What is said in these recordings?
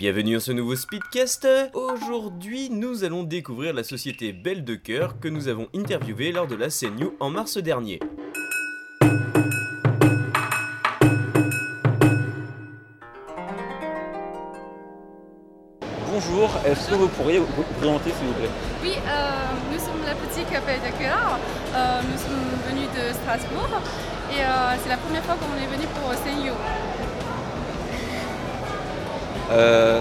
Bienvenue dans ce nouveau Speedcast. Aujourd'hui, nous allons découvrir la société Belle de Cœur que nous avons interviewée lors de la CNU en mars dernier. Bonjour, est-ce que vous pourriez vous présenter s'il vous plaît? Oui, euh, nous sommes la boutique Belle de Cœur. Euh, nous sommes venus de Strasbourg et euh, c'est la première fois qu'on est venu pour CNU. Euh,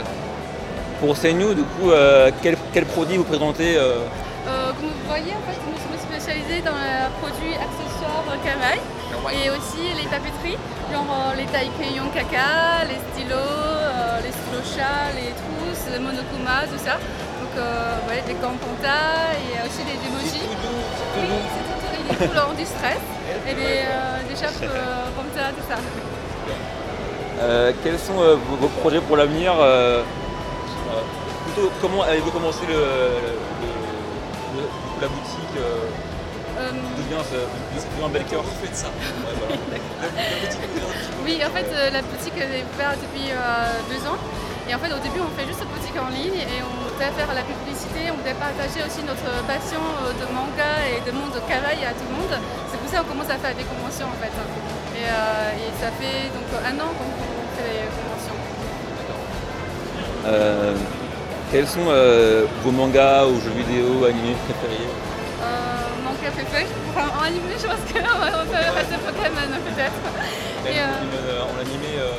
Pour CNU, du coup, euh, quel, quel produit vous présentez euh, Euh, comme vous voyez, en fait, nous sommes spécialisés dans les produits accessoires camail et aussi les papeteries, genre les tailles crayons caca, les stylos, euh, les stylos chats, les trousses, les monokuma, tout ça. Donc, euh, ouais, des gants panta et aussi des emojis. Oui, c'est tout, des couleurs du stress et des, euh, des chapes euh, panta, tout ça. Quels sont euh, vos, vos projets pour l'avenir euh, euh, Plutôt, comment avez-vous commencé le, le- le- la boutique euh, Euh, D'où vient ce d'où vient bel cœur fait de ça Oui, en fait, euh, la boutique est ouverte depuis euh, deux ans. Et en fait, au début, on fait juste une boutique en ligne et on voulait faire la publicité, on voulait partager aussi notre passion euh, de manga et de monde de travail à tout le monde. C'est pour ça qu'on commence à faire des conventions en fait. Et, euh, et ça fait donc un an qu'on Euh, Quels sont euh, vos mangas ou jeux vidéo animés préférés? Euh, manga préféré, enfin en animé, je pense qu'on va faire rester Pokémon peut-être. Et, euh, Euh, En animé, euh,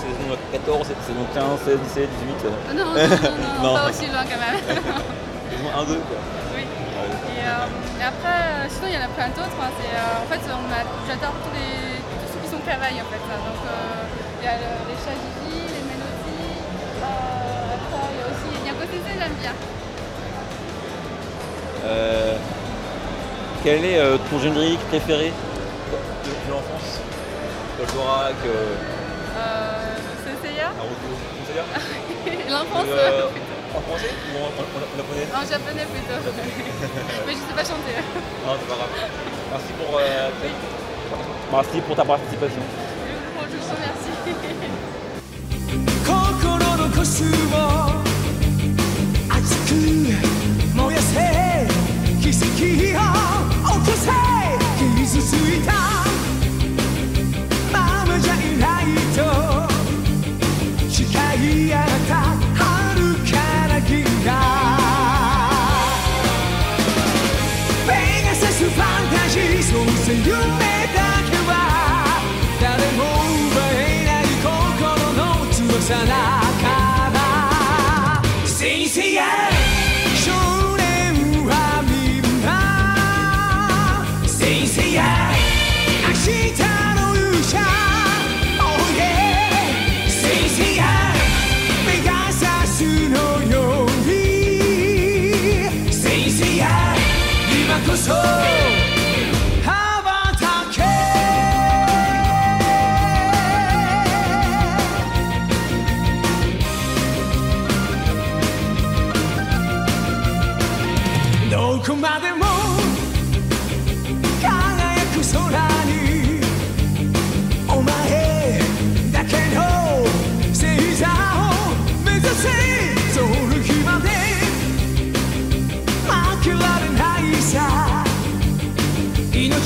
saisons 14, saison 15, 16, 17, 18 euh, non, non, non, non, Non. pas aussi loin quand même. Saison 1, 2 quoi. Oui. Et, euh, et après, sinon, il y en a plein d'autres. hein. Euh, en fait, on a- j'adore tous, les, tous ceux qui sont cavailles, en fait. hein. Donc, euh, y a le- les chats Gigi, les mélodies. Euh, après, il y a aussi Yanko Sensei, j'aime bien. Euh, quel est euh, ton générique préféré? De, de l'enfance Goldorak, euh, Euh, Senseiya, Naruto, tout ça l'enfance, Euh, euh, En français? Ou en, en- en japonais? En japonais plutôt. Mais je sais pas chanter. Non, c'est pas grave. Merci pour, euh, ta- Merci pour ta participation. us CCA!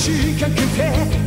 仕掛けて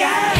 Yeah!